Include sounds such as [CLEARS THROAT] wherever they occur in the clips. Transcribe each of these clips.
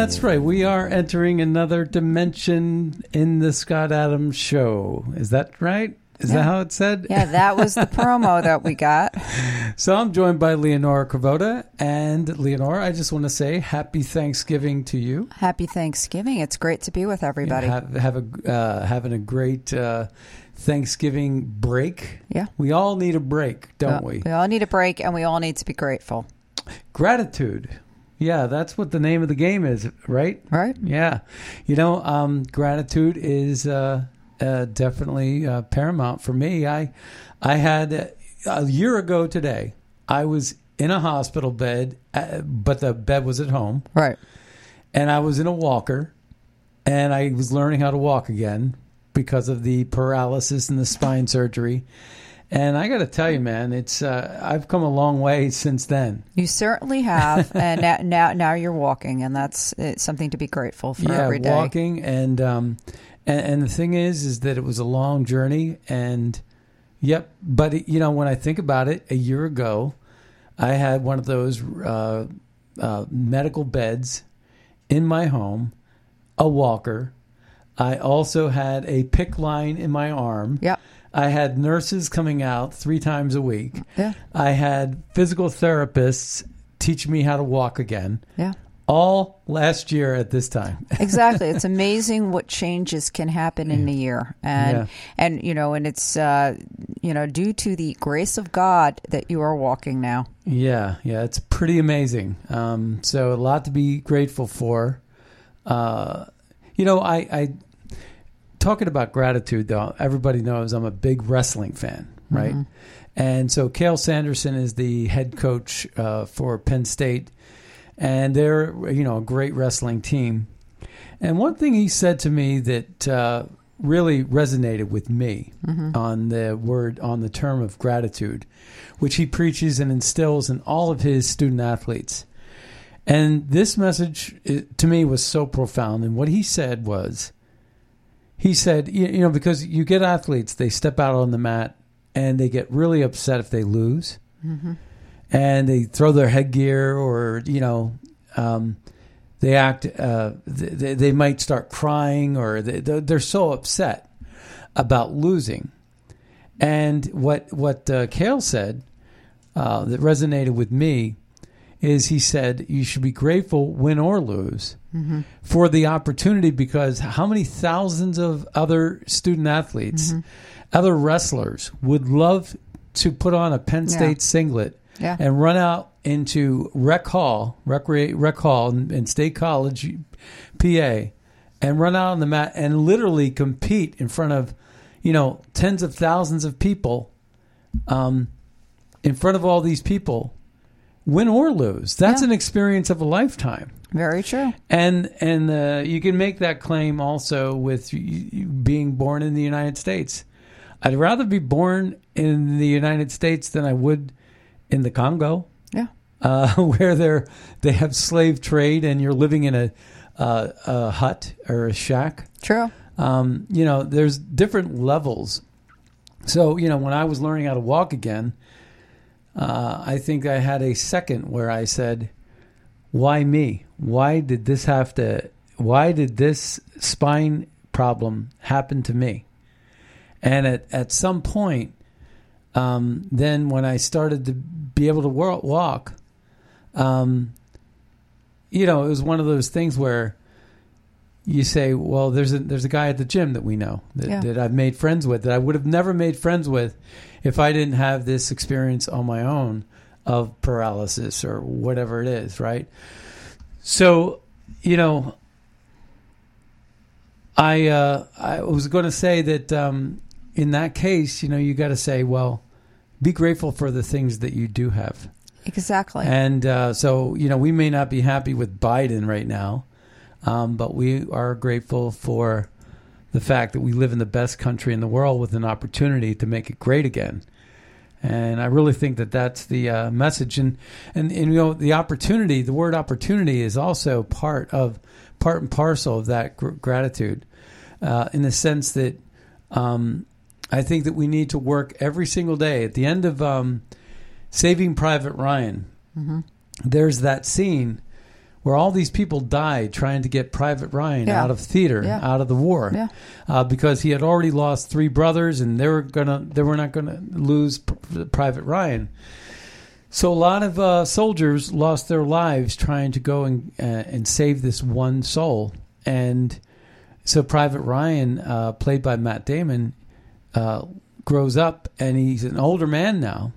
That's right. We are entering another dimension in the Scott Adams show. Is that right? Is that how it said? Yeah, that was the promo that we got. [LAUGHS] So I'm joined by Leonora Cravotta. And Leonora, I just want to say happy Thanksgiving to you. Happy Thanksgiving. It's great to be with everybody. Have, have a, uh, having a great uh, Thanksgiving break. Yeah. We all need a break, don't we? We all need a break and we all need to be grateful. Gratitude. Yeah, that's what the name of the game is, right? Right. Yeah. You know, um, gratitude is uh, uh, definitely uh, paramount for me. I, I had a year ago today, I was in a hospital bed, uh, but the bed was at home, Right. and I was in a walker, and I was learning how to walk again because of the paralysis and the spine surgery. And I got to tell you, man, it's uh, I've come a long way since then. You certainly have, [LAUGHS] and now, now now you're walking, and that's it's something to be grateful for yeah, every day. walking and um, and, and the thing is, is that it was a long journey, and yep. But it, you know, when I think about it, a year ago, I had one of those uh, uh, medical beds in my home, a walker. I also had a PICC line in my arm. Yep. I had nurses coming out three times a week. Yeah. I had physical therapists teach me how to walk again. Yeah. All last year at this time. [LAUGHS] exactly. It's amazing what changes can happen in a year, and Yeah. and you know, and it's uh, you know due to the grace of God that you are walking now. Yeah, yeah, it's pretty amazing. Um, so a lot to be grateful for. Uh, you know, I, I talking about gratitude though. Everybody knows I'm a big wrestling fan, right? And so Cael Sanderson is the head coach uh, for Penn State, and they're you know a great wrestling team. And one thing he said to me that uh, really resonated with me on the word on the term of gratitude, which he preaches and instills in all of his student athletes. And this message it, to me was so profound. And what he said was, he said, you, you know, because you get athletes, they step out on the mat and they get really upset if they lose, and they throw their headgear or you know, um, they act, uh, they, they might start crying or they, they're they're so upset about losing. And what what uh, Cael said uh, that resonated with me is he said you should be grateful win or lose for the opportunity because how many thousands of other student athletes, other wrestlers would love to put on a Penn Yeah. State singlet Yeah. and run out into Rec Hall, Recre- Rec Hall in, in State College, PA, and run out on the mat and literally compete in front of, you know, tens of thousands of people, um, in front of all these people, win or lose. That's Yeah. an experience of a lifetime. Very true. And and uh, you can make that claim also with being born in the United States. I'd rather be born in the United States than I would in the Congo. Yeah. [LAUGHS] uh, where they're they have slave trade and you're living in a, uh, a hut or a shack. True. Um, you know, there's different levels. So you know, when I was learning how to walk again, uh, I think I had a second where I said, "Why me? Why did this have to? Why did this spine problem happen to me?" And at at some point, um, then when I started to be able to wa- walk, um, you know, it was one of those things where you say, "Well, there's a there's a guy at the gym that we know that, Yeah. that I've made friends with that I would have never made friends with if I didn't have this experience on my own of paralysis or whatever it is, right?" So, you know, I uh, I was going to say that um, in that case, you know, you got to say, well, be grateful for the things that you do have. Exactly. And uh, so, you know, we may not be happy with Biden right now, um, but we are grateful for the fact that we live in the best country in the world with an opportunity to make it great again. And I really think that that's the uh, message. And, and, and, you know, the opportunity, the word opportunity is also part of, part and parcel of that gr- gratitude uh, in the sense that um, I think that we need to work every single day. At the end of um, Saving Private Ryan, there's that scene where all these people died trying to get Private Ryan Yeah. out of theater, Yeah. out of the war, Yeah. uh, because he had already lost three brothers, and they were gonna, they were not gonna lose Private Ryan. So a lot of uh, soldiers lost their lives trying to go and uh, and save this one soul, and so Private Ryan, uh, played by Matt Damon, uh, grows up and he's an older man now,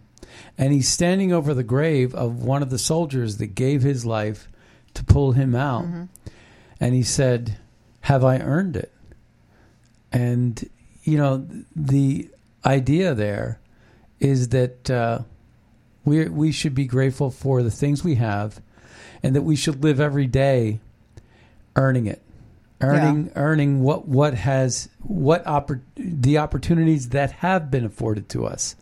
and he's standing over the grave of one of the soldiers that gave his life to pull him out, and he said, "Have I earned it?" And you know the idea there is that uh, we we should be grateful for the things we have, and that we should live every day earning it, earning earning what what has what oppor- the opportunities that have been afforded to us,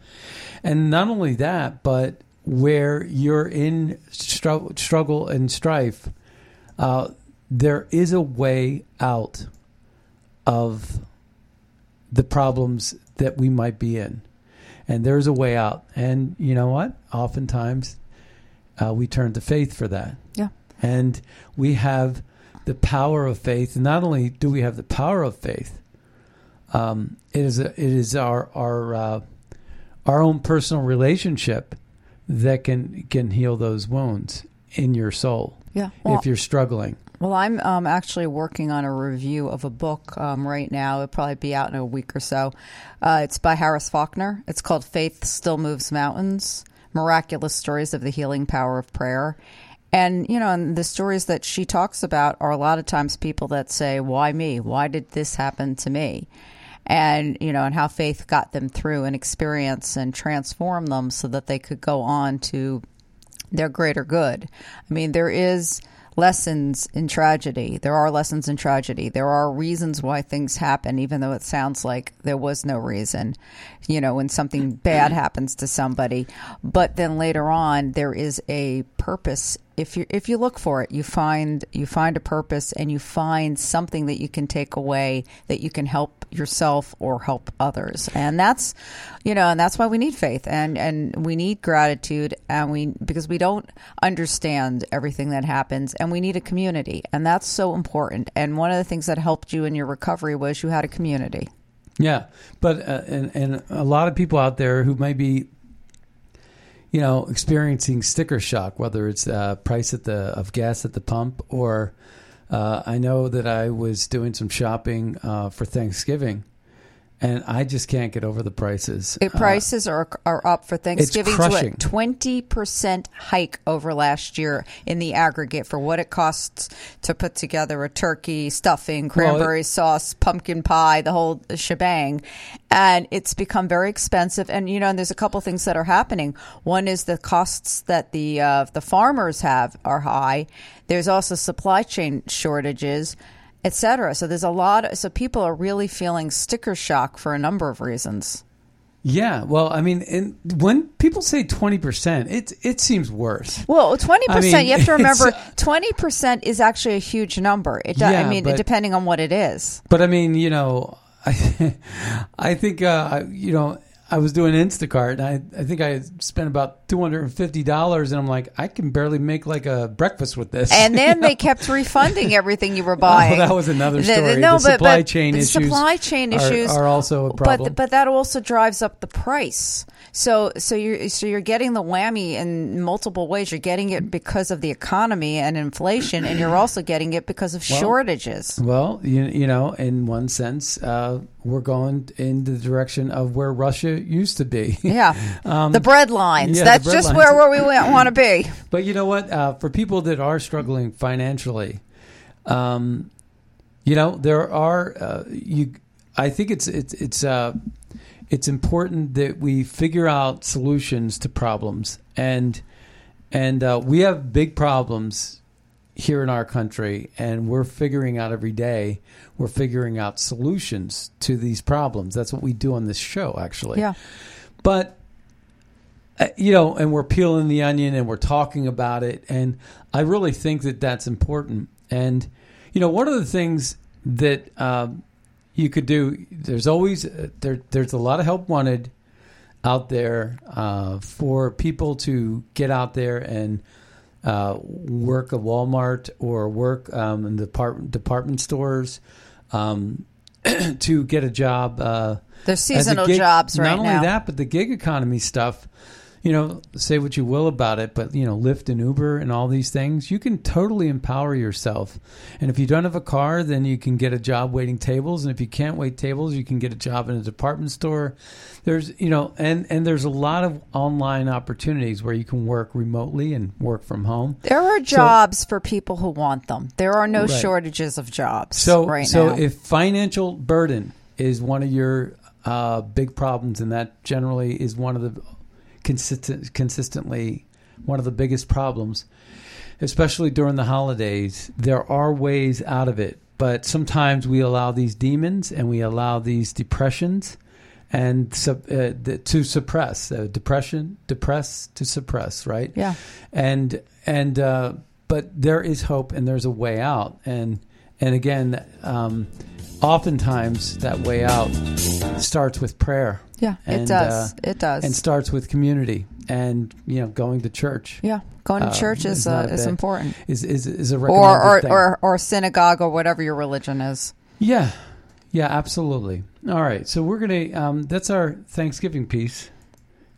and not only that, but where you're in struggle, struggle and strife, uh, there is a way out of the problems that we might be in. And there's a way out. And you know what? Oftentimes uh, we turn to faith for that. Yeah. And we have the power of faith. Not only do we have the power of faith, um, it is a, it is our our uh, our own personal relationship that can can heal those wounds in your soul yeah. Well, if you're struggling. Well, I'm um, actually working on a review of a book um, right now. It'll probably be out in a week or so. Uh, it's by Harris Faulkner. It's called Faith Still Moves Mountains Miraculous Stories of the Healing Power of Prayer. And, you know, and the stories that she talks about are a lot of times people that say, Why me? Why did this happen to me? And, you know, and how faith got them through an experience and transformed them so that they could go on to their greater good. I mean, there is lessons in tragedy. There are lessons in tragedy. There are reasons why things happen, even though it sounds like there was no reason, you know, when something bad happens to somebody. But then later on, there is a purpose. If you if you look for it, you find you find a purpose and you find something that you can take away that you can help yourself or help others. And that's you know, and that's why we need faith and and we need gratitude and we because we don't understand everything that happens and we need a community and that's so important. And one of the things that helped you in your recovery was you had a community. Yeah, but uh, and and a lot of people out there who might be, you know, experiencing sticker shock, whether it's uh, price at the of gas at the pump or uh, I know that I was doing some shopping uh, for Thanksgiving, and I just can't get over the prices. It, prices are are up for Thanksgiving to crushing. a twenty percent hike over last year in the aggregate for what it costs to put together a turkey, stuffing, cranberry sauce, pumpkin pie, the whole shebang, and it's become very expensive. And you know, and there's a couple things that are happening. One is the costs that the uh, the farmers have are high. There's also supply chain shortages etc. So there's a lot. so people are really feeling sticker shock for a number of reasons. Yeah, well, I mean, when people say twenty percent, it it seems worse. Well, twenty I percent. mean, You have to [LAUGHS] remember, twenty percent is actually a huge number. It. Does, Yeah, I mean, but- depending on what it is. But I mean, you know, I, [LAUGHS] I think uh, you know, I was doing Instacart, and I I think I spent about two hundred and fifty dollars, and I'm like, I can barely make like a breakfast with this. And [LAUGHS] then You know? they kept refunding [LAUGHS] everything you were buying. Oh, that was another The- story. no, the but- supply but chain the issues. supply chain are- are, also a problem. But but that also drives up the price. So so you're so you're getting the whammy in multiple ways. You're getting it because of the economy and inflation, and you're also getting it because of Well, shortages. Well, you, you know, in one sense, uh, we're going in the direction of where Russia used to be. Yeah, [LAUGHS] the bread lines. Um, yeah, That's bread just lines. where where we want to be. [LAUGHS] But you know what? Uh, for people that are struggling financially, um, you know, there are uh, you. I think it's it's it's uh, it's important that we figure out solutions to problems, and and uh, we have big problems here in our country, and we're figuring out every day. We're figuring out solutions to these problems. That's what we do on this show, actually. Yeah. But uh, you know, and we're peeling the onion and we're talking about it, and I really think that that's important. And you know, one of the things that um, you could do, there's always uh, there, there's a lot of help wanted out there uh, for people to get out there and uh, work at Walmart or work um, in the department department stores um, [CLEARS THROAT] to get a job. Uh, There's seasonal gig- jobs right now. Not only now. that, but the gig economy stuff. You know, say what you will about it, but you know, Lyft and Uber and all these things, you can totally empower yourself. And if you don't have a car, then you can get a job waiting tables. And if you can't wait tables, you can get a job in a department store. There's, you know, and and there's a lot of online opportunities where you can work remotely and work from home. There are jobs for people who want them. There are no Right. shortages of jobs So, right so now. if financial burden is one of your uh, big problems, and that generally is one of the consistent, consistently one of the biggest problems, especially during the holidays, there are ways out of it. But sometimes we allow these demons and we allow these depressions and uh, the, to suppress uh, depression, depress to suppress, right? Yeah. and and uh, but there is hope and there's a way out and and again um, oftentimes that way out starts with prayer yeah, it does. uh, it does. and starts with community and you know going to church yeah, going to uh, church is is uh, is bad- important. is is, is a Or recommended or, thing. or or synagogue or whatever your religion is. yeah yeah absolutely all right so we're gonna um, that's our Thanksgiving piece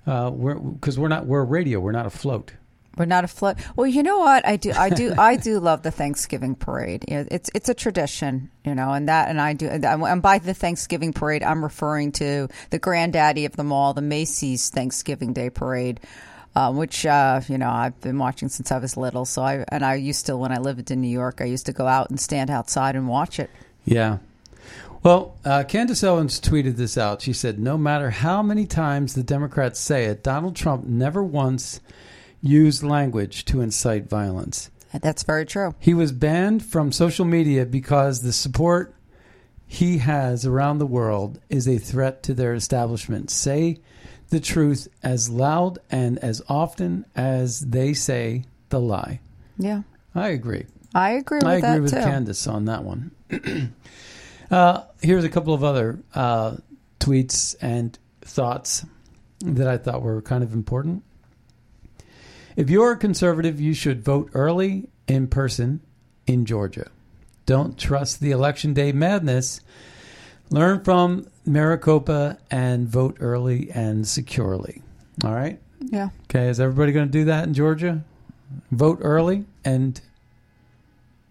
uh, we're because we're not we're radio we're not afloat We're not afloat. Well, you know what? I do, I do, I do [LAUGHS] love the Thanksgiving parade. It's it's a tradition, you know, and that, and I do. And by the Thanksgiving parade, I'm referring to the granddaddy of them all, the Macy's Thanksgiving Day Parade, um, which uh, you know I've been watching since I was little. So I and I used to when I lived in New York, I used to go out and stand outside and watch it. Yeah. Well, uh, Candace Owens tweeted this out. She said, No matter how many times the Democrats say it, Donald Trump never once used language to incite violence. That's very true. He was banned from social media because the support he has around the world is a threat to their establishment. Say the truth as loud and as often as they say the lie. Yeah, I agree. I agree with I that agree with too. Candace on that one. [CLEARS THROAT] uh, here's a couple of other uh, tweets and thoughts that I thought were kind of important. If you're a conservative, you should vote early in person in Georgia. Don't trust the election day madness. Learn from Maricopa and vote early and securely. All right. Yeah. Okay. Is everybody going to do that in Georgia? Vote early and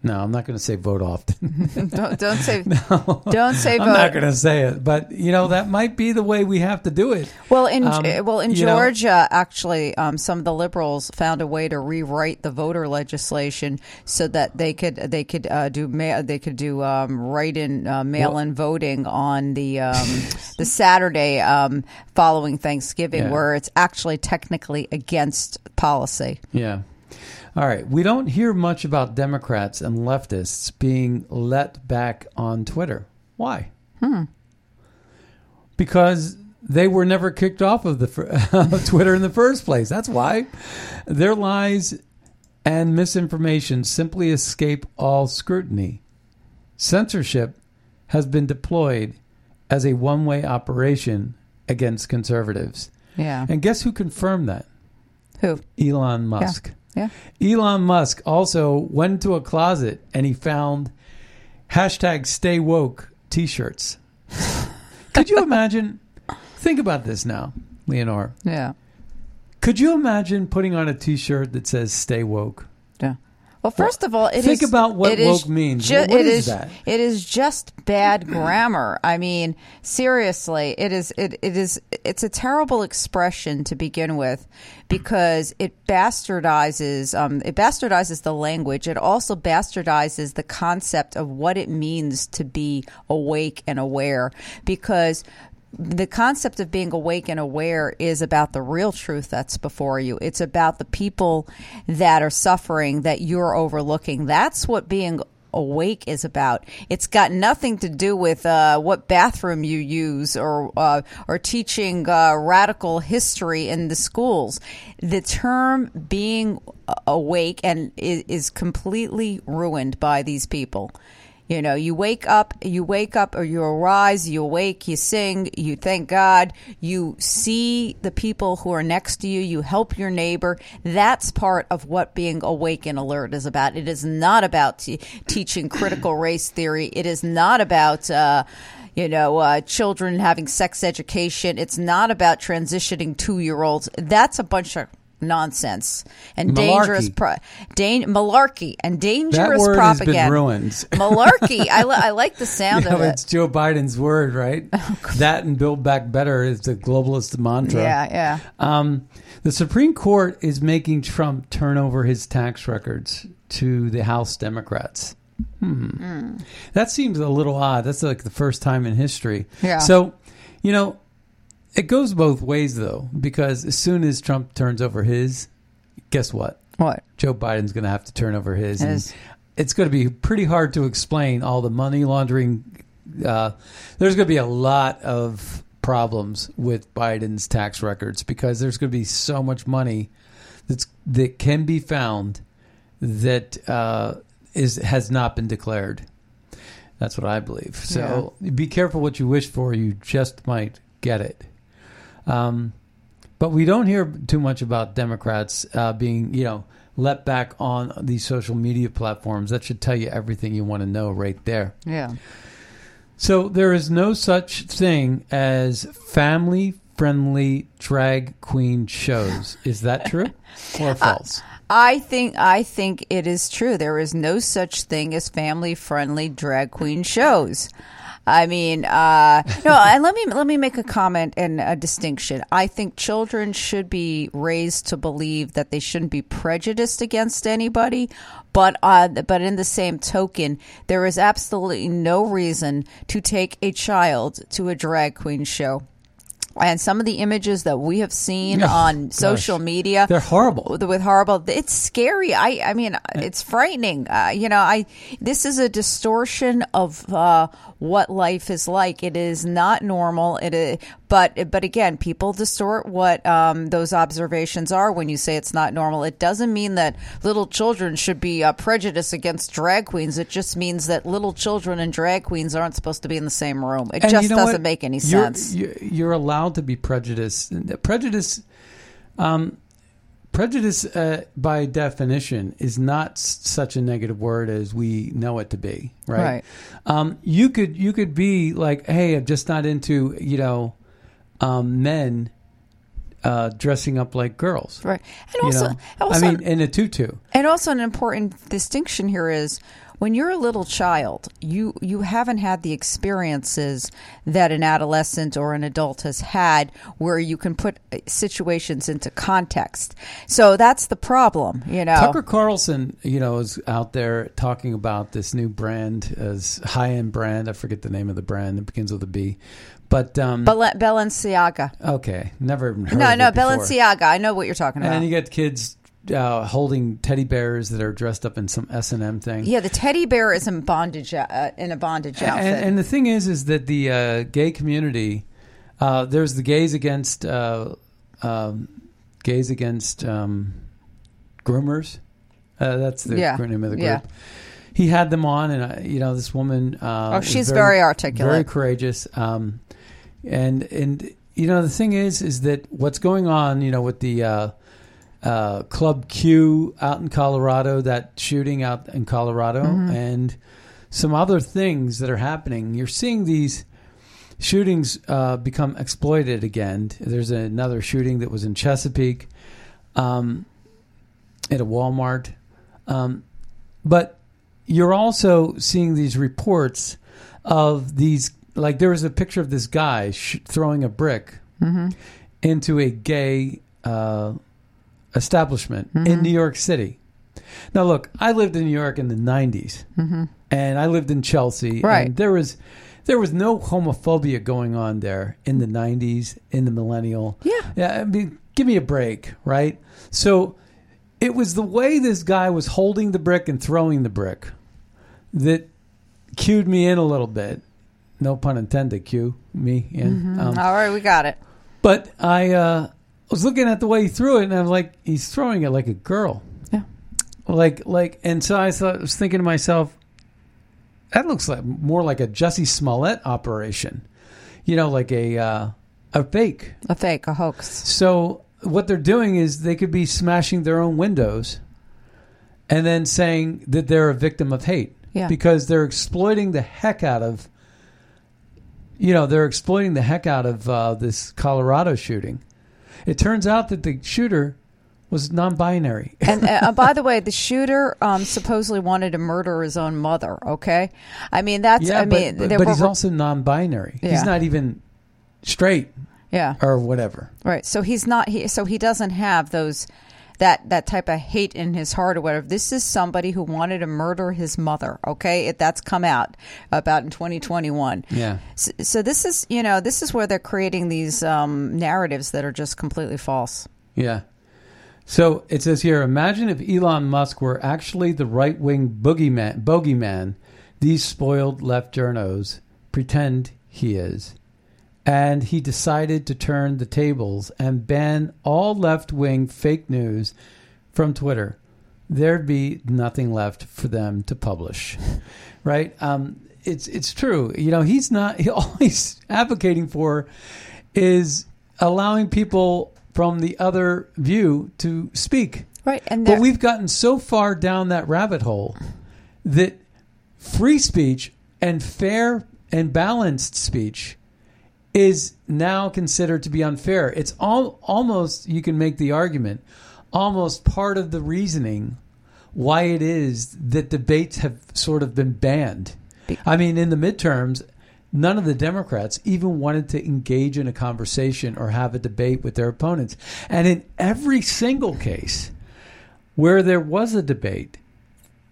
no, I'm not going to say vote often. [LAUGHS] Don't don't say [LAUGHS] don't say vote. I'm not going to say it, but you know that might be the way we have to do it. Well, in Um, well in you know- Georgia, actually, um, some of the liberals found a way to rewrite the voter legislation so that they could they could uh, do ma- they could do um, write-in uh, mail-in voting on the um, [LAUGHS] the Saturday um, following Thanksgiving, Yeah. where it's actually technically against policy. Yeah. All right. We don't hear much about Democrats and leftists being let back on Twitter. Why? Hmm. Because they were never kicked off of the [LAUGHS] Twitter in the first place. That's why their lies and misinformation simply escape all scrutiny. Censorship has been deployed as a one-way operation against conservatives. Yeah. And guess who confirmed that? Who? Elon Musk. Yeah. Elon Musk also went to a closet and he found hashtag stay woke t shirts. [LAUGHS] Could you imagine? Think about this now, Leonore. Yeah. Could you imagine putting on a t shirt that says stay woke? Well, first of all, it think is- about what it is woke means. ju- What- it is that? It is just bad grammar. I mean, seriously, it is. It, it is. It's a terrible expression to begin with, because it bastardizes. Um, it bastardizes the language. It also bastardizes the concept of what it means to be awake and aware, because the concept of being awake and aware is about the real truth that's before you. It's about the people that are suffering that you're overlooking. That's what being awake is about. It's got nothing to do with uh, what bathroom you use or uh, or teaching uh, radical history in the schools. The term being awake and is, is completely ruined by these people. You know, you wake up, you wake up or you arise, you awake, you sing, you thank God, you see the people who are next to you, you help your neighbor. That's part of what being awake and alert is about. It is not about t- teaching critical race theory. It is not about, uh, you know, uh, children having sex education. It's not about transitioning two year olds. That's a bunch of nonsense and Malarkey. dangerous pro- dan- malarkey and dangerous that word has been propaganda. ruined. [LAUGHS] Malarkey. I, li- I like the sound [LAUGHS] know, of it's it. Joe Biden's word, right? [LAUGHS] that and Build Back Better is the globalist mantra. Yeah, yeah. Um, the Supreme Court is making Trump turn over his tax records to the House Democrats. Hmm. That seems a little odd. That's like the first time in history. Yeah. So, you know, it goes both ways though, because as soon as Trump turns over his, guess what? What? Joe Biden's going to have to turn over his. And. It's going to be pretty hard to explain all the money laundering. Uh, there's going to be a lot of problems with Biden's tax records because there's going to be so much money that's that can be found that uh, is has not been declared. That's what I believe. So be careful what you wish for; you just might get it. Um, but we don't hear too much about Democrats uh, being, you know, let back on these social media platforms. That should tell you everything you want to know right there. Yeah. So there is no such thing as family friendly drag queen shows. Is that true [LAUGHS] or false? I think I think it is true. There is no such thing as family friendly drag queen shows. I mean, uh, no. [LAUGHS] And let me let me make a comment and a distinction. I think children should be raised to believe that they shouldn't be prejudiced against anybody, but uh, but in the same token, there is absolutely no reason to take a child to a drag queen show. And some of the images that we have seen Oh, on gosh. social media, They're horrible. with horrible it's scary. I i mean it's frightening. Uh, you know i this is a distortion of uh what life is like. It is not normal. It is but but again people distort what um those observations are when you say it's not normal. It doesn't mean that little children should be uh, prejudiced against drag queens. It just means that little children and drag queens aren't supposed to be in the same room. It And just you know doesn't what? make any sense. You're, you're allowed to be prejudiced. Prejudice, um, prejudice uh, by definition is not such a negative word as we know it to be. Right. Right. Um, you could you could be like, hey, I'm just not into you know um, men uh, dressing up like girls. right and You also, know? also I mean, in a tutu. And also, an important distinction here is when you're a little child, you you haven't had the experiences that an adolescent or an adult has had, where you can put uh, situations into context. So that's the problem, you know. Tucker Carlson, you know, is out there talking about this new brand, as high end brand. I forget the name of the brand. It begins with a B, but um, Bal- Balenciaga. okay, never heard. No, no. Balenciaga. I know what you're talking about. And you get kids uh, holding teddy bears that are dressed up in some S and M thing. yeah, the teddy bear is in bondage uh, in a bondage outfit. And, and the thing is, is that the uh, gay community Uh, there's the gays against uh, um, gays against um, groomers. Uh, that's the Yeah. name of the group. Yeah. He had them on, and uh, you know this woman. Uh, Oh, she's very articulate. very courageous. Um, and and you know the thing is, is that what's going on, you know, with the uh, uh, Club Q out in Colorado, that shooting out in Colorado, Mm-hmm. and some other things that are happening. You're seeing these shootings uh, become exploited again. There's another shooting that was in Chesapeake, um, at a Walmart, um, but you're also seeing these reports of these. Like there was a picture of this guy sh- throwing a brick mm-hmm. into a gay uh, establishment in mm-hmm. New York City. Now, look, I lived in New York in the '90s, mm-hmm. and I lived in Chelsea. Right. And there was there was no homophobia going on there in the '90s, in the millennial. Yeah. Yeah. I mean, give me a break, right? So it was the way this guy was holding the brick and throwing the brick that cued me in a little bit. No pun intended. Cue me in. Um, All right, we got it. but I uh, was looking at the way he threw it, and I'm like, he's throwing it like a girl. Yeah. Like, like, and so I thought, I was thinking to myself, that looks like more like a Jussie Smollett operation, you know, like a uh, a fake. A fake, a hoax. So what they're doing is they could be smashing their own windows, and then saying that they're a victim of hate. Yeah. Because they're exploiting the heck out of. You know, they're exploiting the heck out of uh, this Colorado shooting. It turns out that the shooter was non-binary. [LAUGHS] And uh, by the way, the [LAUGHS] shooter um, supposedly wanted to murder his own mother. Okay, I mean that's. yeah, I mean, but, but, but were- he's also non-binary. Yeah. He's not even straight yeah, or whatever. right. So he's not. He so he doesn't have those that that type of hate in his heart or whatever. This is somebody who wanted to murder his mother. Okay, it, that's come out about in 2021. Yeah. So, so this is you know this is where they're creating these um, narratives that are just completely false. Yeah. So it says here imagine if Elon Musk were actually the right wing boogeyman, bogeyman these spoiled left journos pretend he is. And he decided to turn the tables and ban all left wing fake news from Twitter. There'd be nothing left for them to publish. [LAUGHS] Right? Um, it's it's true. You know, he's not [LAUGHS] he, all he's advocating for is allowing people from the other view to speak. Right, and But we've gotten so far down that rabbit hole that free speech and fair and balanced speech is now considered to be unfair. It's all, almost, you can make the argument, almost part of the reasoning why it is that debates have sort of been banned. I mean, in the midterms, none of the Democrats even wanted to engage in a conversation or have a debate with their opponents. And in every single case where there was a debate,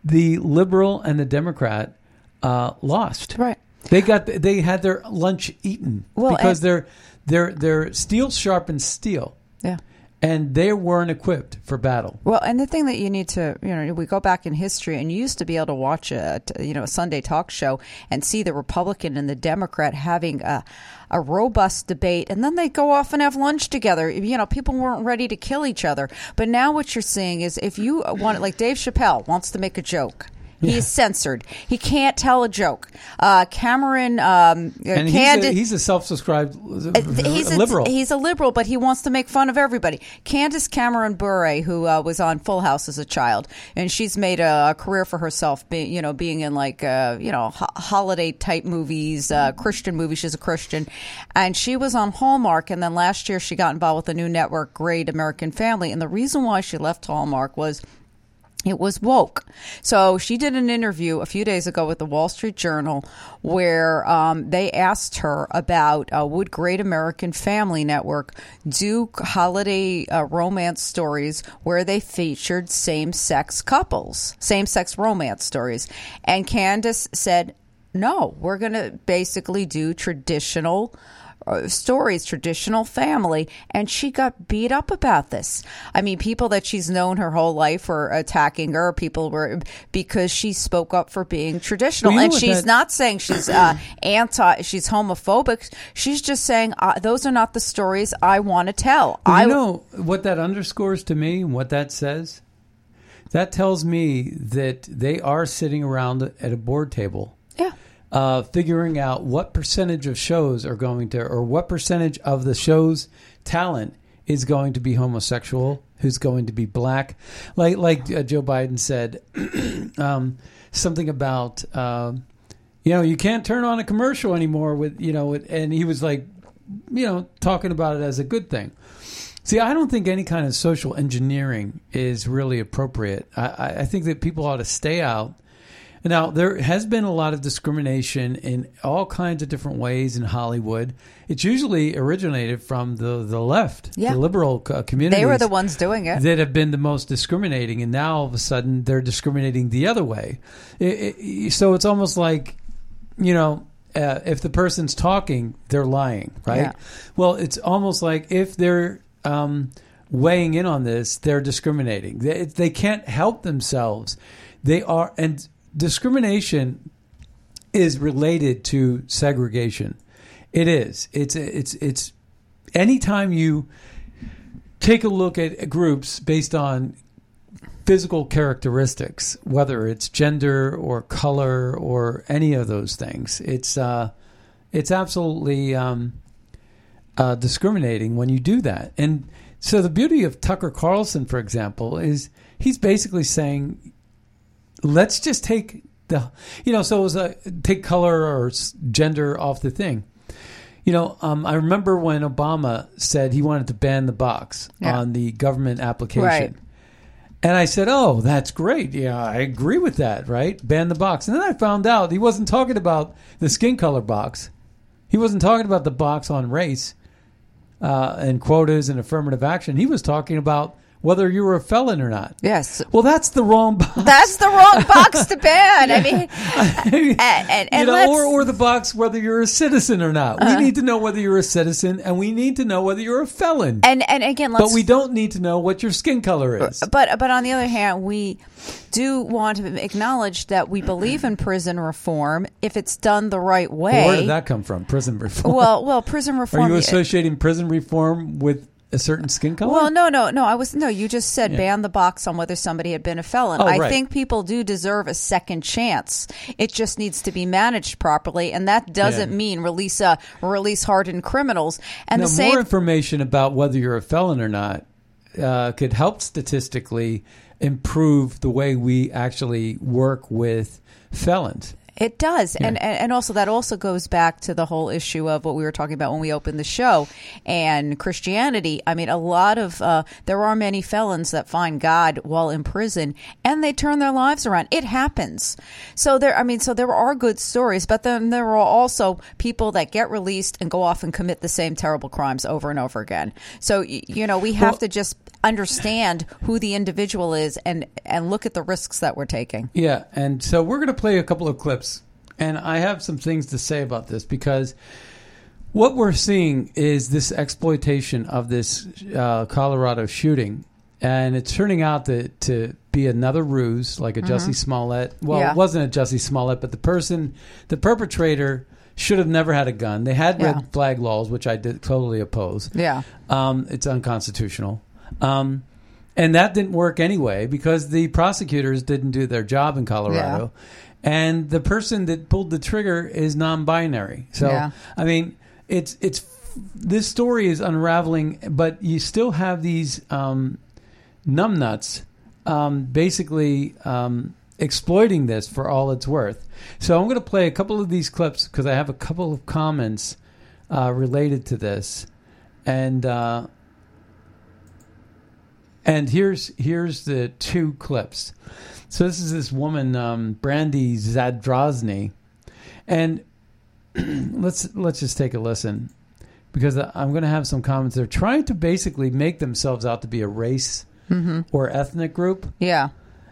the liberal and the Democrat uh, lost. Right. They got they had their lunch eaten Well, because and- they're they're they're steel sharpens steel, Yeah. and they weren't equipped for battle. Well, and the thing that you need to, you know, we go back in history, and you used to be able to watch a, you know, a Sunday talk show and see the Republican and the Democrat having a, a robust debate, and then they go off and have lunch together. You know, people weren't ready to kill each other, but now what you're seeing is if you want, like Dave Chappelle wants to make a joke. He's censored. He can't tell a joke. Uh, Cameron, um, And he's a, he's a self-subscribed uh, he's a, liberal. He's a liberal, but he wants to make fun of everybody. Candace Cameron Bure, who uh, was on Full House as a child, and she's made a, a career for herself, be, you know, being in like uh, you know ho- holiday type movies, uh, Christian movies. She's a Christian, and she was on Hallmark. And then last year, she got involved with the new network, Great American Family. And the reason why she left Hallmark was it was woke. So she did an interview a few days ago with the Wall Street Journal where um, they asked her about uh, would Great American Family Network do holiday uh, romance stories where they featured same sex couples, same sex romance stories. And Candace said, no, we're going to basically do traditional uh, stories, traditional family, and she got beat up about this. I mean, people that she's known her whole life were attacking her. People were because she spoke up for being traditional, Well, and she's that- not saying she's uh, anti. She's homophobic. She's just saying uh, those are not the stories I want to tell. Well, I you know what that underscores to me, and what that says? That tells me that they are sitting around at a board table, yeah. Uh, figuring out what percentage of shows are going to, or what percentage of the show's talent is going to be homosexual, who's going to be black. Like like uh, Joe Biden said, [CLEARS THROAT] um, something about. Um, you know, you can't turn on a commercial anymore with, you know, with, and he was like, you know, talking about it as a good thing. See, I don't think any kind of social engineering is really appropriate. I I think that people ought to stay out. Now, there has been a lot of discrimination in all kinds of different ways in Hollywood. It's usually originated from the, the left, Yeah. the liberal uh, community. They were the ones doing it. that have been the most discriminating, and now all of a sudden they're discriminating the other way. It, it, so it's almost like, you know, uh, if the person's talking, they're lying, right? Yeah. Well, it's almost like if they're um, weighing in on this, they're discriminating. They, they can't help themselves. They are, and discrimination is related to segregation. It is. It's it's it's anytime you take a look at groups based on physical characteristics, whether it's gender or color or any of those things, it's uh, it's absolutely um, uh, discriminating when you do that. And so the beauty of Tucker Carlson, for example, is he's basically saying, let's just take the, you know, so it was a take color or gender off the thing. You know, um, I remember when Obama said he wanted to ban the box Yeah. on the government application. Right. And I said, "Oh, that's great. Yeah, I agree with that. Right? Ban the box." And then I found out he wasn't talking about the skin color box. He wasn't talking about the box on race uh, and quotas and affirmative action. He was talking about whether you were a felon or not. Yes. Well, that's the wrong box. That's the wrong box to [LAUGHS] ban. I mean, [LAUGHS] and, and, and you know, Uh-huh. or, or the box whether you're a citizen or not. we need to know whether you're a citizen, and we need to know whether you're a felon. and and again, let's but we don't need to know what your skin color is. But but on the other hand, we do want to acknowledge that we believe in prison reform if it's done the right way. Where did that come from? Prison reform. Well, well, prison reform. Are you associating prison reform with a certain skin color? Well, no, no, no. I was no. You just said Yeah. ban the box on whether somebody had been a felon. Oh, I right. think people do deserve a second chance. It just needs to be managed properly, and that doesn't Yeah. mean release uh, release hardened criminals. And Now, the same more information about whether you're a felon or not uh, could help statistically improve the way we actually work with felons. It does, and, and and also that also goes back to the whole issue of what we were talking about when we opened the show and Christianity. I mean, a lot of uh, there are many felons that find God while in prison, and they turn their lives around. It happens. So there, I mean, so there are good stories, but then there are also people that get released and go off and commit the same terrible crimes over and over again. So you know, we have Well- to just understand who the individual is and and look at the risks that we're taking. Yeah, and so we're going to play a couple of clips, and I have some things to say about this because what we're seeing is this exploitation of this uh, Colorado shooting, and it's turning out to, to be another ruse, like a Jussie Smollett. Well, Yeah. it wasn't a Jussie Smollett, but the person, the perpetrator, should have never had a gun. They had Yeah. red flag laws, which I did totally oppose. Yeah. Um, it's unconstitutional. Um, and that didn't work anyway because the prosecutors didn't do their job in Colorado. And the person that pulled the trigger is non-binary. So Yeah. I mean, it's it's this story is unraveling, but you still have these um, numbnuts um, basically um, exploiting this for all it's worth. So I'm going to play a couple of these clips because I have a couple of comments uh, related to this, and uh, and here's here's the two clips. So this is this woman, um, Brandy Zadrozny, and [CLEARS THROAT] let's let's just take a listen because I'm going to have some comments. They're trying to basically make themselves out to be a race or ethnic group. Yeah.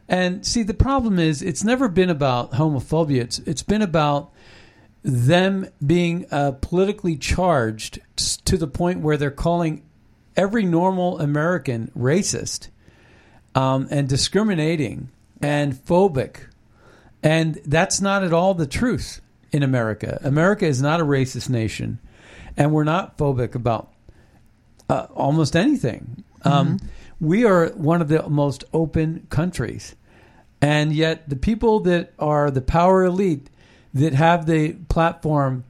And see, the problem is, it's never been about homophobia. It's it's been about them being uh, politically charged to the point where they're calling every normal American racist um, and discriminating and phobic. And that's not at all the truth in America. America is not a racist nation, and we're not phobic about uh, almost anything. Um, we are one of the most open countries. And yet, the people that are the power elite that have the platform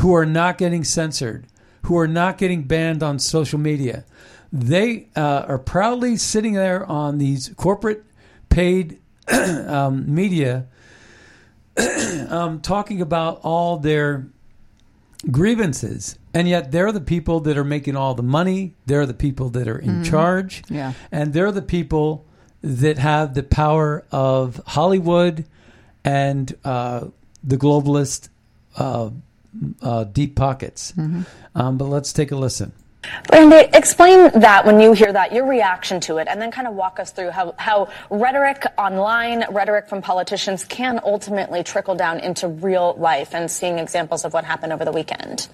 who are not getting censored, who are not getting banned on social media, they uh, are proudly sitting there on these corporate paid [CLEARS THROAT] um, media [CLEARS THROAT] um, talking about all their grievances. And yet they're the people that are making all the money. They're the people that are in charge. Yeah. And they're the people that have the power of Hollywood and uh, the globalist uh, uh, deep pockets. Um, but let's take a listen. Randy, explain that when you hear that, your reaction to it, and then kind of walk us through how, how rhetoric online, rhetoric from politicians can ultimately trickle down into real life and seeing examples of what happened over the weekend.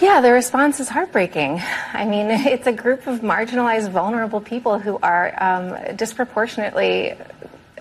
Yeah, the response is heartbreaking. I mean, [LAUGHS] it's a group of marginalized, vulnerable people who are um, disproportionately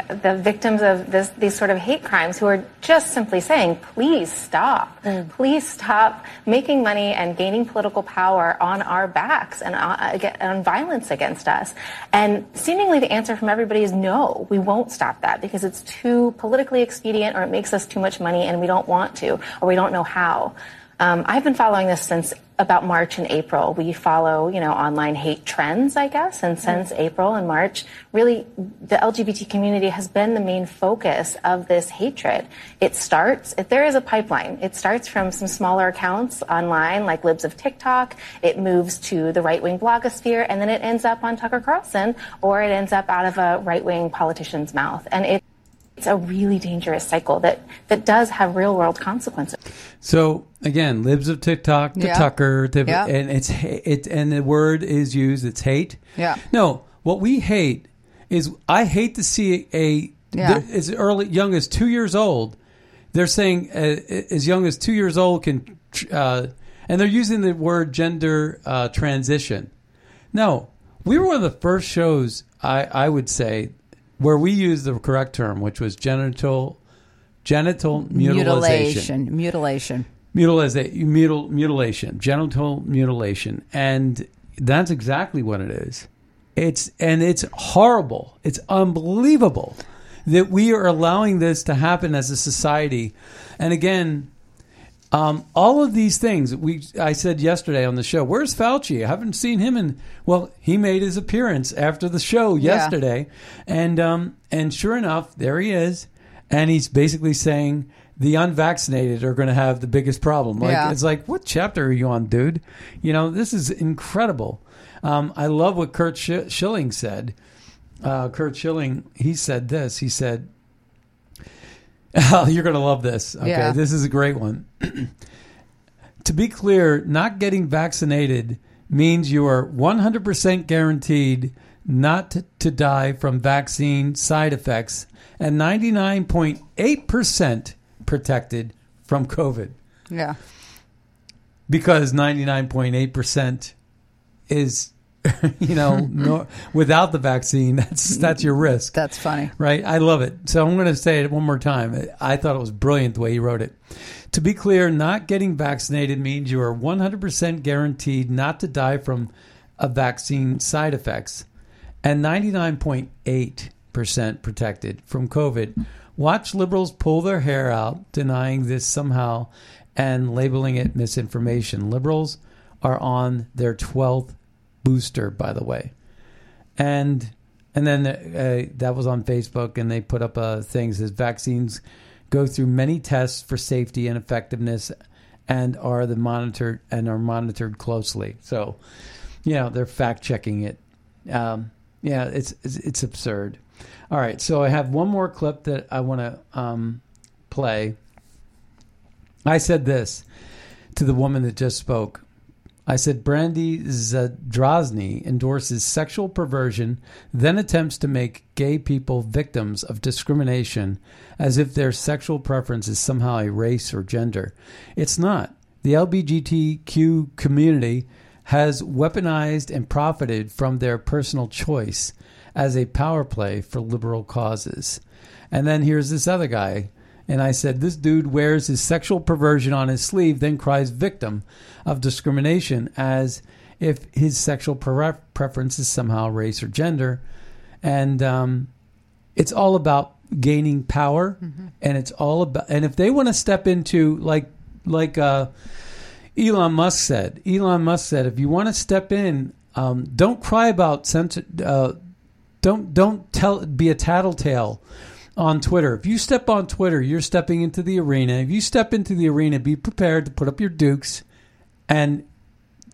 the victims of this, these sort of hate crimes who are just simply saying, please stop. Please stop making money and gaining political power on our backs and on, on violence against us. And seemingly the answer from everybody is no, we won't stop that because it's too politically expedient or it makes us too much money and we don't want to or we don't know how. Um, I've been following this since about March and April. We follow, you know, online hate trends, I guess, and since mm-hmm. April and March, really, the LGBT community has been the main focus of this hatred. It starts, if there is a pipeline, it starts from some smaller accounts online, like Libs of TikTok. It moves to the right-wing blogosphere, and then it ends up on Tucker Carlson, or it ends up out of a right-wing politician's mouth, and it. It's a really dangerous cycle that, that does have real world consequences. So again, libs of TikTok to Yeah. Tucker, to, Yeah. and it's ha- it, and the word is used. It's hate. Yeah. No, what we hate is I hate to see a Yeah. there- as early young as two years old. They're saying uh, as young as two years old can, uh, and they're using the word gender uh, transition. No, we were one of the first shows I, I would say where we used the correct term, which was genital genital Mutilation. Mutilation. mutilation, mutil, mutilation, genital mutilation, and that's exactly what it is. It's and it's horrible. It's unbelievable that we are allowing this to happen as a society. And again, um, all of these things we I said yesterday on the show. Where's Fauci? I haven't seen him in. Well, he made his appearance after the show Yeah. yesterday, and um, and sure enough, there he is, and he's basically saying the unvaccinated are going to have the biggest problem. Like Yeah. it's like, what chapter are you on, dude? You know, this is incredible. Um, I love what Curt Sch- Schilling said. Uh, Curt Schilling, he said this. He said, [LAUGHS] "You're going to love this." Okay, Yeah. this is a great one. [CLEARS THROAT] to be clear, not getting vaccinated means you are 100% guaranteed not to, to die from vaccine side effects and 99.8% protected from COVID Yeah. because 99.8% is [LAUGHS] you know [LAUGHS] no, without the vaccine that's that's your risk. That's funny. right? I love it. So i'm going to say it one more time. I thought it was brilliant the way he wrote it. To be clear not getting vaccinated means you are 100% guaranteed not to die from a vaccine side effects and 99.8% protected from covid. Watch liberals pull their hair out denying this somehow and labeling it misinformation. Liberals are on their 12th booster by the way and and then uh, that was on Facebook, and they put up a thing that says vaccines go through many tests for safety and effectiveness, and are the monitored and are monitored closely. So, you know, they're fact checking it. Um, yeah, it's, it's it's absurd. All right, so I have one more clip that I want to um, play. I said this to the woman that just spoke. I said Brandy Zadrozny endorses sexual perversion, then attempts to make gay people victims of discrimination as if their sexual preference is somehow a race or gender. It's not. The LGBTQ community has weaponized and profited from their personal choice as a power play for liberal causes. And then here's this other guy. And I said, This dude wears his sexual perversion on his sleeve, then cries victim of discrimination as if his sexual pre- preference is somehow race or gender. And um, it's all about gaining power. And it's all about, and if they want to step into, like, like, uh, Elon Musk said. Elon Musk said, if you want to step in, um, don't cry about censor. Uh, don't don't tell be a tattletale on Twitter. If you step on Twitter, you're stepping into the arena. If you step into the arena, be prepared to put up your dukes and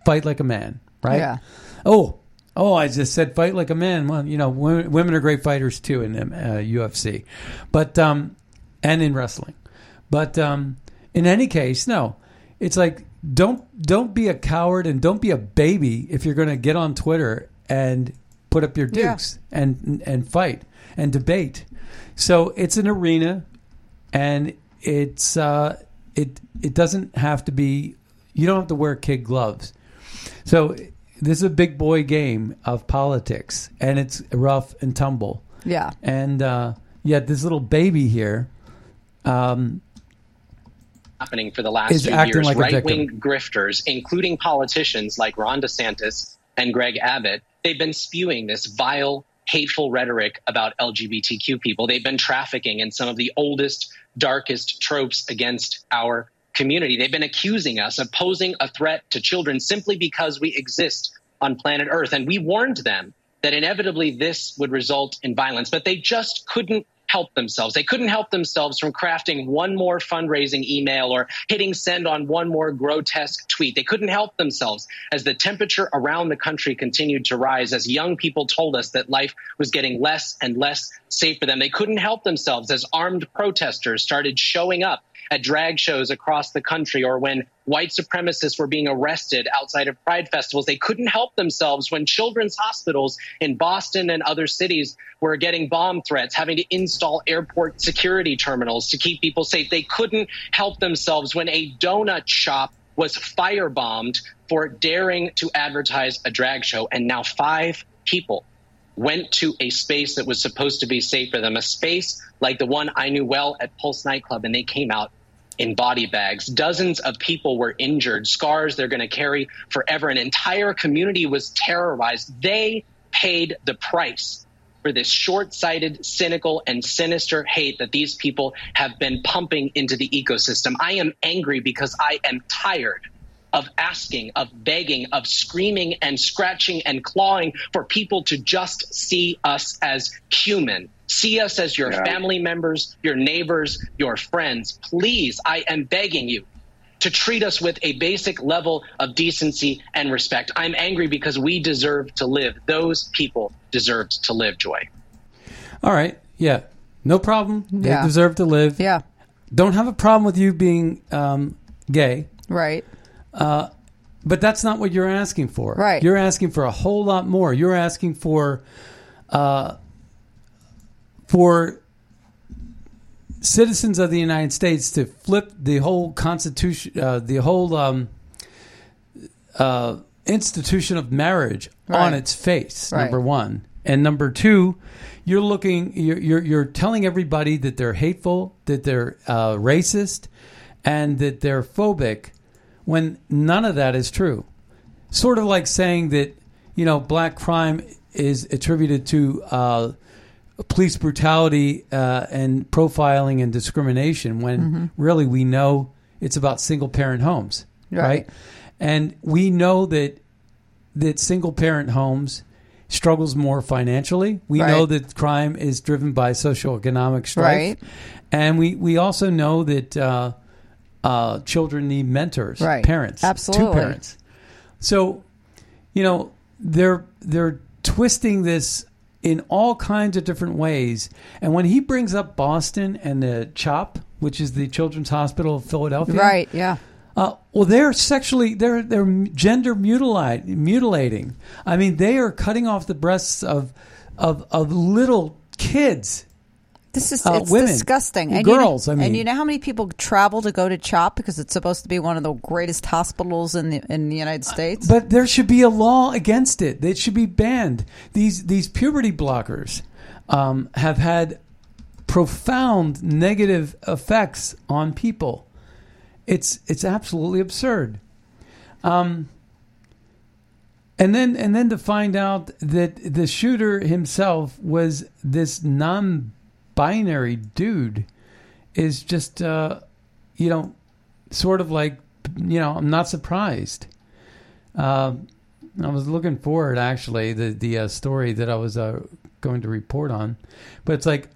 fight like a man. Right? Yeah. Oh. Oh, I just said fight like a man. Well, you know, women, women are great fighters too in uh, UFC, but um, and in wrestling. But um, in any case, no. It's like don't don't be a coward and don't be a baby if you're going to get on Twitter and put up your Yeah. dukes and and fight and debate. So it's an arena, and it's uh, it it doesn't have to be. You don't have to wear kid gloves. So this is a big boy game of politics, and it's rough and tumble. Yeah. And uh, yet this little baby here, um, happening for the last few years. like right wing grifters, including politicians like Ron DeSantis and Greg Abbott, they've been spewing this vile, hateful rhetoric about LGBTQ people. They've been trafficking in some of the oldest, darkest tropes against our community. They've been accusing us of posing a threat to children simply because we exist on planet Earth. And we warned them that inevitably this would result in violence, but they just couldn't help themselves. They couldn't help themselves from crafting one more fundraising email or hitting send on one more grotesque tweet. They couldn't help themselves as the temperature around the country continued to rise, as young people told us that life was getting less and less safe for them. They couldn't help themselves as armed protesters started showing up at drag shows across the country or when white supremacists were being arrested outside of pride festivals. They couldn't help themselves when children's hospitals in Boston and other cities were getting bomb threats, having to install airport security terminals to keep people safe. They couldn't help themselves when a donut shop was firebombed for daring to advertise a drag show. And now five people went to a space that was supposed to be safe for them, a space like the one I knew well at Pulse nightclub, and they came out in body bags. Dozens of people were injured, scars they're going to carry forever. An entire community was terrorized. They paid the price for this short sighted, cynical, and sinister hate that these people have been pumping into the ecosystem. I am angry because I am tired of asking, of begging, of screaming and scratching and clawing for people to just see us as human. See us as your Yeah. family members, your neighbors, your friends. Please, I am begging you to treat us with a basic level of decency and respect. I'm angry because we deserve to live. Those people deserved to live, Joy. all right, yeah, no problem. They Yeah. deserve to live. Yeah. Don't have a problem with you being um, gay, Right. But that's not what you're asking for. Right. You're asking for a whole lot more. You're asking for, uh, for citizens of the United States to flip the whole constitution, uh, the whole um, uh, institution of marriage on its face. Right. Number one, and number two, you're looking, you're you're, you're telling everybody that they're hateful, that they're uh, racist, and that they're phobic, when none of that is true. Sort of like saying that you know black crime is attributed to uh, police brutality uh, and profiling and discrimination when really we know it's about single parent homes, Right. right? And we know that that single parent homes struggles more financially. We Right. know that crime is driven by socioeconomic strife, Right. and we we also know that uh, uh, children need mentors, Right. parents, Absolutely. two parents. So, you know, they're they're twisting this in all kinds of different ways. And when he brings up Boston and the CHOP, which is the Children's Hospital of Philadelphia, Right. Yeah. Uh, well, they're sexually they're they're gender mutilate, mutilating. I mean, they are cutting off the breasts of of of little kids. This is Uh, it's women, disgusting. girls, you know, I and you know how many people travel to go to CHOP because it's supposed to be one of the greatest hospitals in the in the United States. But there should be a law against it. It should be banned. These these puberty blockers um, have had profound negative effects on people. It's it's absolutely absurd. Um, and then and then to find out that the shooter himself was this non-binary dude is just uh, you know sort of like you know I'm not surprised. Uh, I was looking forward actually the the uh, story that I was uh, going to report on, but it's like,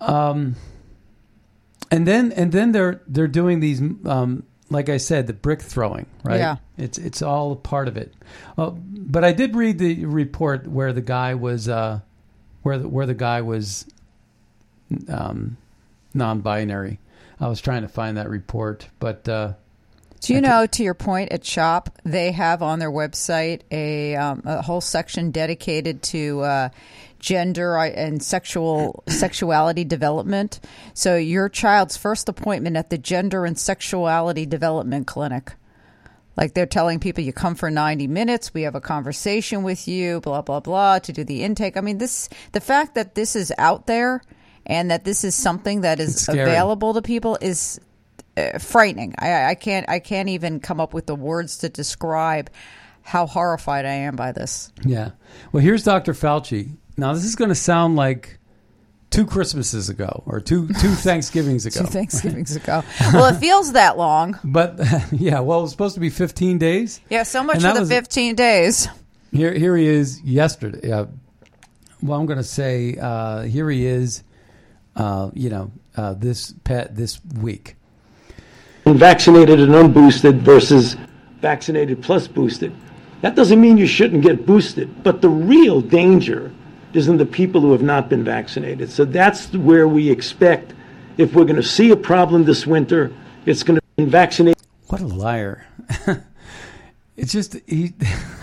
um, and then and then they're they're doing these um, like I said the brick throwing right. Yeah. It's it's all a part of it. Uh, but I did read the report where the guy was uh, where the where the guy was um, non-binary. I was trying to find that report, but. Uh, Do you know, to your point, at CHOP, they have on their website a, um, a whole section dedicated to uh, gender and sexual sexuality development. So your child's first appointment at the Gender and Sexuality Development Clinic. Like they're telling people you come for 90 minutes, we have a conversation with you, blah blah blah to do the intake. I mean, this the fact that this is out there and that this is something that is available to people is uh, frightening. I, I can't I can't even come up with the words to describe how horrified I am by this. Yeah. Well, here's Dr. Fauci. Now, this is going to sound like two Christmases ago or two two [LAUGHS] Thanksgivings ago. Two Thanksgivings ago. Well, it feels that long. But [LAUGHS] yeah, well, it was supposed to be 15 days. Yeah, so much for the was- 15 days. Here, here he is yesterday. Uh, well, I'm going to say uh, here he is. Uh, you know, uh, this pet this week. vaccinated and unboosted versus vaccinated plus boosted. That doesn't mean you shouldn't get boosted, but the real danger is in the people who have not been vaccinated. So that's where we expect if we're going to see a problem this winter, it's going to be in vaccinated. What a liar! [LAUGHS] it's just he. [LAUGHS]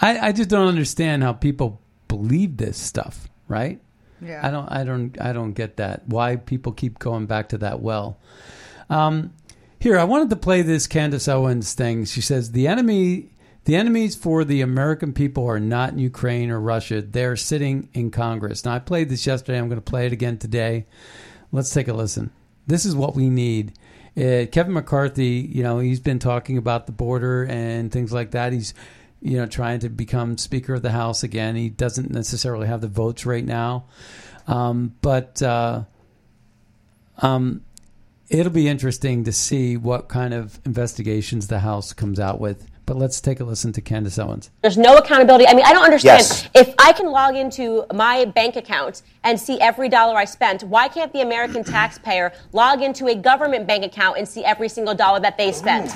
I I just don't understand how people believe this stuff, right? Yeah. I don't I don't I don't get that. Why people keep going back to that well. Um here, I wanted to play this Candace Owens thing. She says the enemy the enemies for the American people are not in Ukraine or Russia. They're sitting in Congress. Now I played this yesterday. I'm going to play it again today. Let's take a listen. This is what we need. Uh, Kevin McCarthy, you know, he's been talking about the border and things like that. He's, you know, trying to become Speaker of the House again. He doesn't necessarily have the votes right now, um, but uh, um, it'll be interesting to see what kind of investigations the House comes out with. But let's take a listen to Candace Owens. There's no accountability. I mean, I don't understand. Yes. If I can log into my bank account and see every dollar I spent, why can't the American [CLEARS THROAT] taxpayer log into a government bank account and see every single dollar that they spent?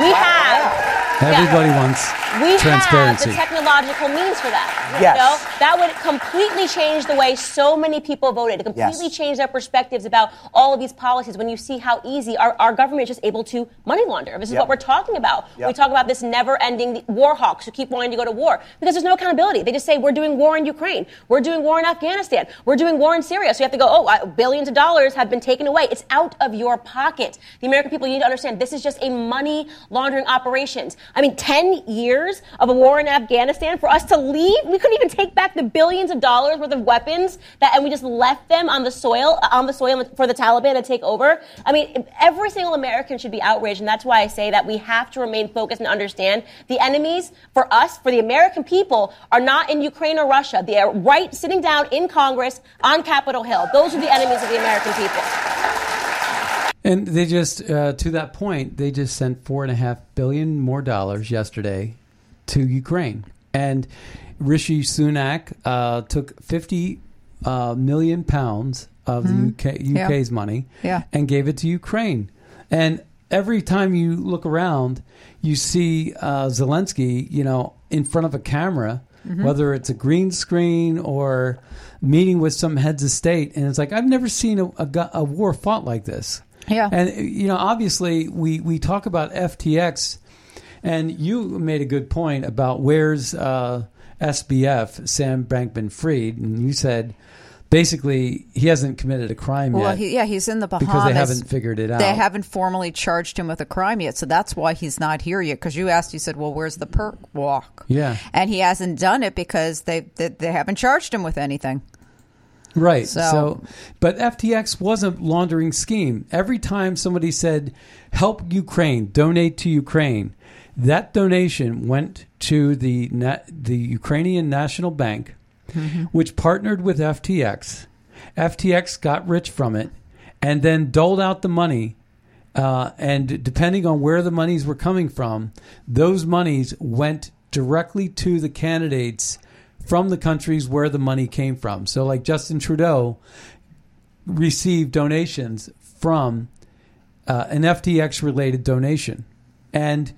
We have Everybody wants we transparency. have the technological means for that. Yes. You know, that would completely change the way so many people voted. It completely Yes. change their perspectives about all of these policies when you see how easy our, our government is just able to money launder. This is Yep. what we're talking about. Yep. We talk about this never-ending war hawks who keep wanting to go to war because there's no accountability. They just say we're doing war in Ukraine, we're doing war in Afghanistan, we're doing war in Syria. So you have to go, oh, billions of dollars have been taken away. It's out of your pocket. The American people, you need to understand this is just a money laundering operations. I mean, 10 years of a war in Afghanistan for us to leave, we couldn't even take back the billions of dollars worth of weapons that, and we just left them on the soil, on the soil for the Taliban to take over. I mean, every single American should be outraged, and that's why I say that we have to remain focused and understand the enemies for us, for the American people, are not in Ukraine or Russia. They are right sitting down in Congress on Capitol Hill. Those are the enemies of the American people. And they just, uh, to that point, they just sent four and a half billion more dollars yesterday to Ukraine. And Rishi Sunak uh, took fifty uh, million pounds of Mhm. the UK, Yeah. UK's money Yeah. and gave it to Ukraine. And every time you look around, you see uh, Zelensky, you know, in front of a camera, Mhm. whether it's a green screen or meeting with some heads of state. And it's like, I've never seen a, a, a war fought like this. Yeah. And you know, obviously, we we talk about FTX, and you made a good point about where's uh, SBF, Sam Bankman-Fried, and you said basically he hasn't committed a crime Well, yet. he, yeah, he's in the Bahamas because they haven't figured it out. They haven't formally charged him with a crime yet, so that's why he's not here yet. Because you asked, you said, "Well, where's the perk walk?" Yeah. and he hasn't done it because they they, they haven't charged him with anything. Right. So- So, but FTX was a laundering scheme. Every time somebody said, "Help Ukraine, donate to Ukraine," that donation went to the the Ukrainian National Bank, which partnered with FTX. FTX got rich from it, and then doled out the money. Uh, and depending on where the monies were coming from, those monies went directly to the candidates from the countries where the money came from. So, like Justin Trudeau received donations from uh, an FTX related donation. And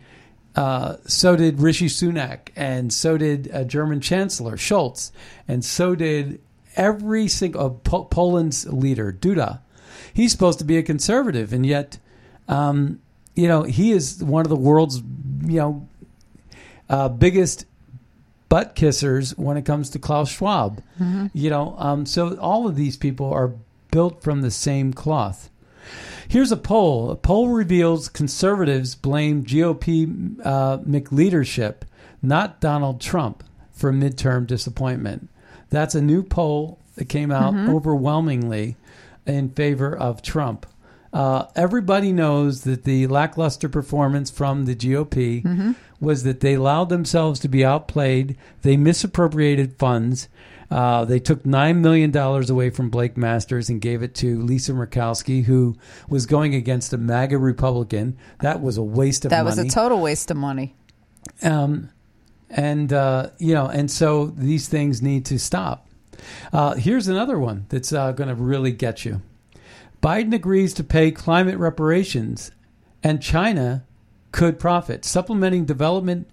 uh, so did Rishi Sunak, and so did uh, German Chancellor Scholz, and so did every single uh, po- Poland's leader Duda. He's supposed to be a conservative, and yet, um, you know, he is one of the world's, you know, uh, biggest butt kissers when it comes to Klaus Schwab. You know, um, so all of these people are built from the same cloth. Here's a poll. A poll reveals conservatives blame GOP uh, McLeadership, not Donald Trump, for midterm disappointment. That's a new poll that came out overwhelmingly in favor of Trump. Uh, everybody knows that the lackluster performance from the GOP was that they allowed themselves to be outplayed. They misappropriated funds. Uh, they took $9 million away from Blake Masters and gave it to Lisa Murkowski, who was going against a MAGA Republican. That was a waste of That money. That was a total waste of money. Um, and uh, you know, and so these things need to stop. Uh, here's another one that's uh, going to really get you. Biden agrees to pay climate reparations, and China could profit, supplementing development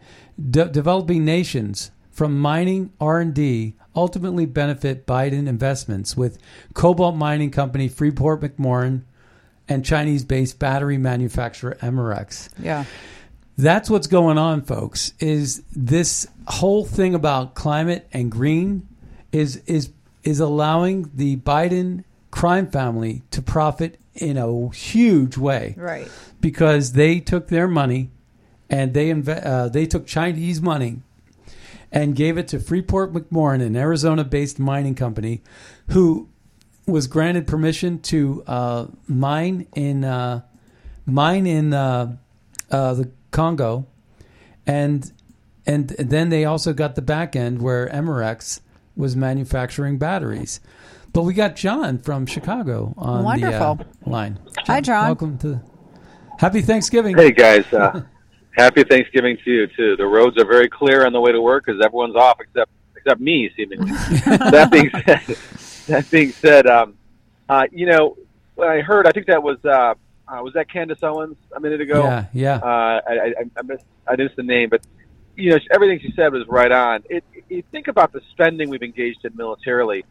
de- developing nations from mining R and D. Ultimately, benefit Biden investments with cobalt mining company Freeport McMoran and Chinese-based battery manufacturer Emerex. Yeah. That's what's going on, folks. Is this whole thing about climate and green is is is allowing the Biden crime family to profit in a huge way, Right. Because they took their money and they inve- uh, they took Chinese money and gave it to Freeport McMoran, an Arizona-based mining company, who was granted permission to uh, mine in uh, mine in uh, uh, the Congo, and and then they also got the back end where Emerex was manufacturing batteries. But we got John from Chicago on Wonderful. the uh, line. Hi, John. Welcome to Happy Thanksgiving. Hey guys, uh, [LAUGHS] happy Thanksgiving to you too. The roads are very clear on the way to work because everyone's off except except me, seemingly. [LAUGHS] that being said, that being said, um, uh, you know, what I heard, I think that was uh, uh, was that Candace Owens a minute ago. Yeah, yeah. Uh, I, I, I missed I missed the name, but you know, everything she said was right on. It, you think about the spending we've engaged in militarily.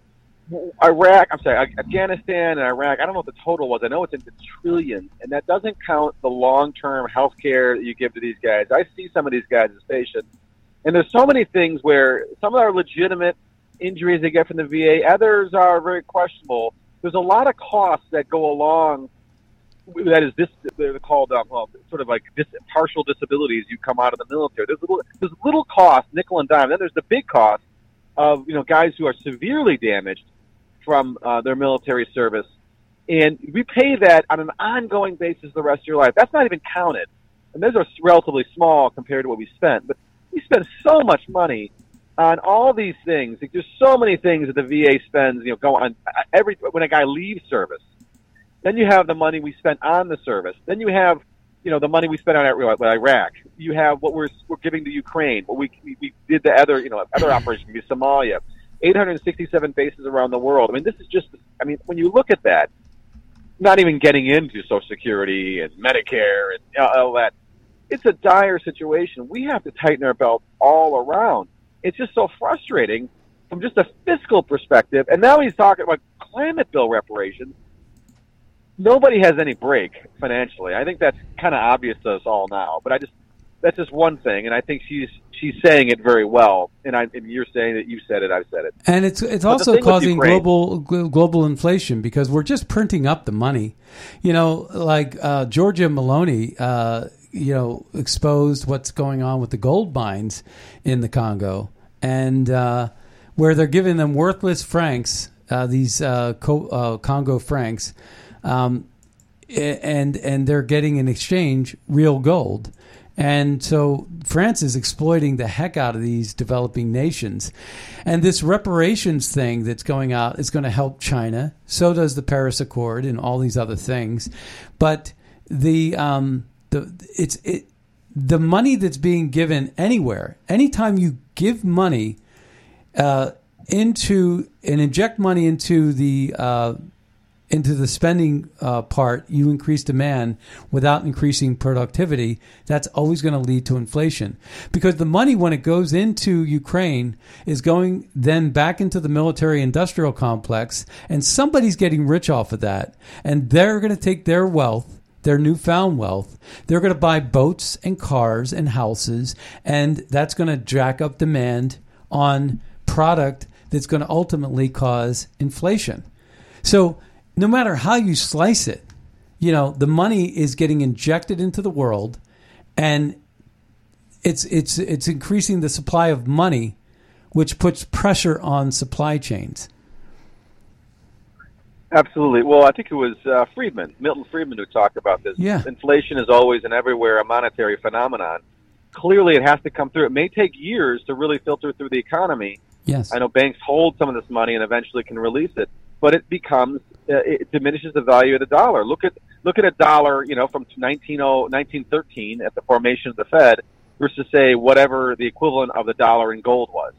Iraq, I'm sorry, Afghanistan and Iraq. I don't know what the total was. I know it's in the trillions, and that doesn't count the long-term health care that you give to these guys. I see some of these guys at stations, and there's so many things where some are legitimate injuries they get from the VA. Others are very questionable. There's a lot of costs that go along. That is this. They're called um, well, sort of like dis, partial disabilities. You come out of the military. There's little. There's little cost, nickel and dime. Then there's the big cost of you know guys who are severely damaged from uh, their military service, and we pay that on an ongoing basis the rest of your life. That's not even counted, and those are relatively small compared to what we spent. But we spend so much money on all these things. Like, there's so many things that the VA spends. You know, go on every when a guy leaves service. Then you have the money we spent on the service. Then you have, you know, the money we spent on Iraq. You have what we're we're giving to Ukraine. What we we did the other, you know, other operations, Somalia. 867 bases around the world. I mean, this is just, I mean, when you look at that, not even getting into Social Security and Medicare and all that, it's a dire situation. We have to tighten our belt all around. It's just so frustrating from just a fiscal perspective. And now he's talking about climate bill reparations. nobody has any break financially. I think that's kind of obvious to us all now. But I just that's just one thing, and I think she's she's saying it very well. And I and you're saying that you said it, I've said it. And it's it's But also causing Ukraine- global global inflation because we're just printing up the money. You know, like uh, Giorgia Meloni, uh, you know, exposed what's going on with the gold mines in the Congo, and uh, where they're giving them worthless francs, uh, these uh, Co- uh, Congo francs, um, and and they're getting in exchange real gold. And so France is exploiting the heck out of these developing nations. And this reparations thing that's going out is going to help China. So does the Paris Accord and all these other things. But the um, the it's it the money that's being given anywhere, anytime you give money uh, into and inject money into the uh, into the spending uh, part, you increase demand without increasing productivity. That's always going to lead to inflation because the money, when it goes into Ukraine, is going then back into the military industrial complex, and somebody's getting rich off of that, and they're going to take their wealth their newfound wealth. They're going to buy boats and cars and houses, and that's going to jack up demand on product that's going to ultimately cause inflation. So, no matter how you slice it, you know, the money is getting injected into the world and it's it's it's increasing the supply of money which puts pressure on supply chains. Absolutely. Well, I think it was uh, Friedman, Milton Friedman, who talked about this. Yeah. Inflation is always and everywhere a monetary phenomenon. Clearly, it has to come through. It may take years to really filter through the economy. Yes. I know banks hold some of this money and eventually can release it, but it becomes Uh, it diminishes the value of the dollar. Look at look at a dollar, you know, from 19, 1913 at the formation of the Fed versus say whatever the equivalent of the dollar in gold was,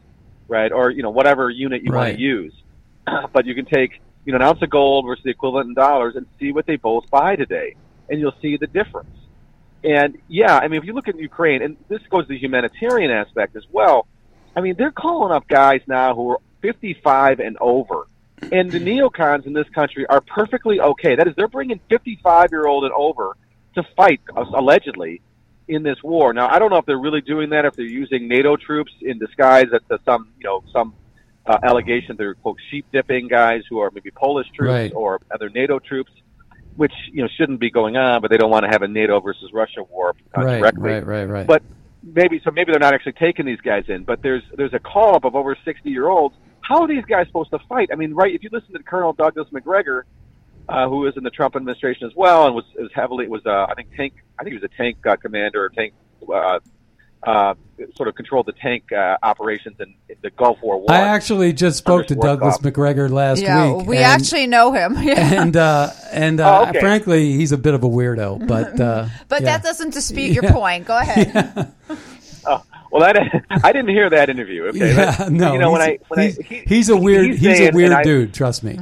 right? Or you know whatever unit you want to use. [CLEARS THROAT] but you can take you know an ounce of gold versus the equivalent in dollars and see what they both buy today, and you'll see the difference. And yeah, I mean, if you look at Ukraine, and this goes to the humanitarian aspect as well. I mean, they're calling up guys now who are 55 and over, and the neocons in this country are perfectly okay. That is, they're bringing 55 year old and over to fight allegedly in this war. Now, I don't know if they're really doing that, if they're using NATO troops in disguise to some, you know, some uh, allegation they're quote sheep dipping guys who are maybe Polish troops Right. or other NATO troops, which you know shouldn't be going on, but they don't want to have a NATO versus Russia war uh, right, directly. right, right, right. But maybe so maybe they're not actually taking these guys in, but there's there's a call up of over 60 year olds. How are these guys supposed to fight? I mean, right? If you listen to Colonel Douglas Macgregor, uh, who was in the Trump administration as well, and was, was heavily was uh, I think tank I think he was a tank uh, commander or tank. Uh, uh, sort of controlled the tank uh, operations in, in the Gulf War. One. I actually just spoke to Douglas Schwarzkopf. Macgregor last yeah, week. we and- actually know him. [LAUGHS] And uh, and uh, Oh, okay. frankly, he's a bit of a weirdo. But uh, [LAUGHS] but yeah. that doesn't dispute your Yeah. point. Go ahead. [LAUGHS] Well, that [LAUGHS] I didn't hear that interview. Okay, yeah, That- no, you know when I he's, when I he's, he- he's a weird he's he's, saying, a and weird I- dude. Trust me.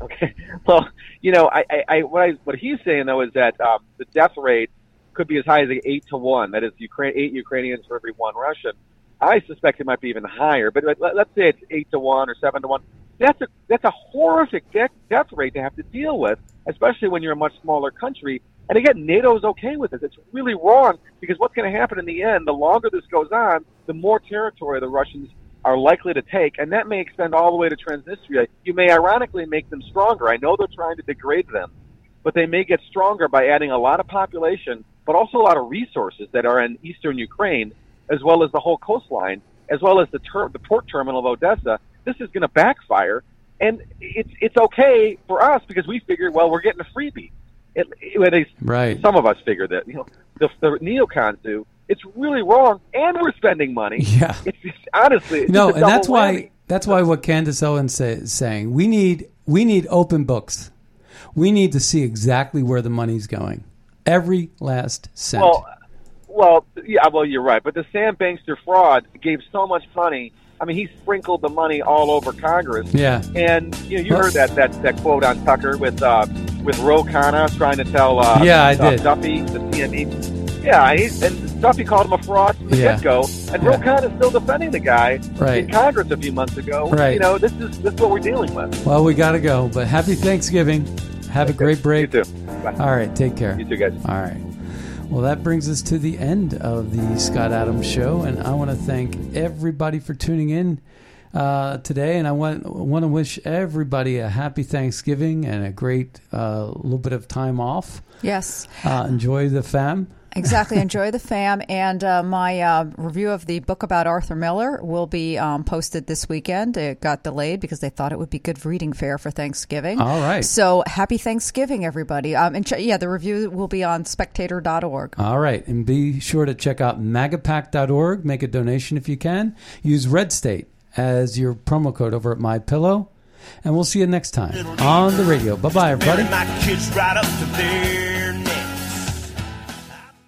Okay. [LAUGHS] Well, you know, I, I, I what I what he's saying though is that um, the death rate could be as high as like eight to one. That is, Ukraine eight Ukrainians for every one Russian. I suspect it might be even higher, but let, let's say it's eight to one or seven to one. That's a that's a horrific death death rate to have to deal with, especially when you're a much smaller country. And again, NATO's okay with this. It's really wrong because what's going to happen in the end? The longer this goes on, the more territory the Russians are likely to take, and that may extend all the way to Transnistria. You may ironically make them stronger. I know they're trying to degrade them, but they may get stronger by adding a lot of population, but also a lot of resources that are in eastern Ukraine, as well as the whole coastline, as well as the ter- the port terminal of Odessa. This is going to backfire, and it's it's okay for us because we figured, well, we're getting a freebie. It, at least Right. some of us figure that. You know, the, the neocons do. It's really wrong, and we're spending money. [LAUGHS] Yeah. It's just, honestly, it's No, and that's why that's why what Candace Owens say, is saying we need we need open books. We need to see exactly where the money's going, every last cent. Well, well, yeah, well, you're right. But the Sam Bankster fraud gave so much money. I mean, he sprinkled the money all over Congress. Yeah. And you know, you heard that that that quote on Tucker with uh, with Ro Khanna trying to tell uh, Yeah, I uh, did. Duffy the CME. Yeah, he, and Duffy called him a fraud from the Yeah. get go, and Ro Yeah. Khanna is still defending the guy Right. in Congress a few months ago. Right. You know, this is this is what we're dealing with. Well, we got to go, but happy Thanksgiving. Have a great break. You too. Bye. All right. Take care. You too, guys. All right. Well, that brings us to the end of the Scott Adams Show, and I want to thank everybody for tuning in uh, today. And I want want to wish everybody a happy Thanksgiving and a great uh, little bit of time off. Yes. Uh, enjoy the fam. Exactly. Enjoy the fam. And uh, my uh, review of the book about Arthur Miller will be um, posted this weekend. It got delayed because they thought it would be good reading fare for Thanksgiving. All right. So happy Thanksgiving, everybody. Um, and ch- yeah, the review will be on spectator.org. All right. And be sure to check out magapack.org. Make a donation if you can. Use Red State as your promo code over at My Pillow. And we'll see you next time on the radio. Bye bye, everybody.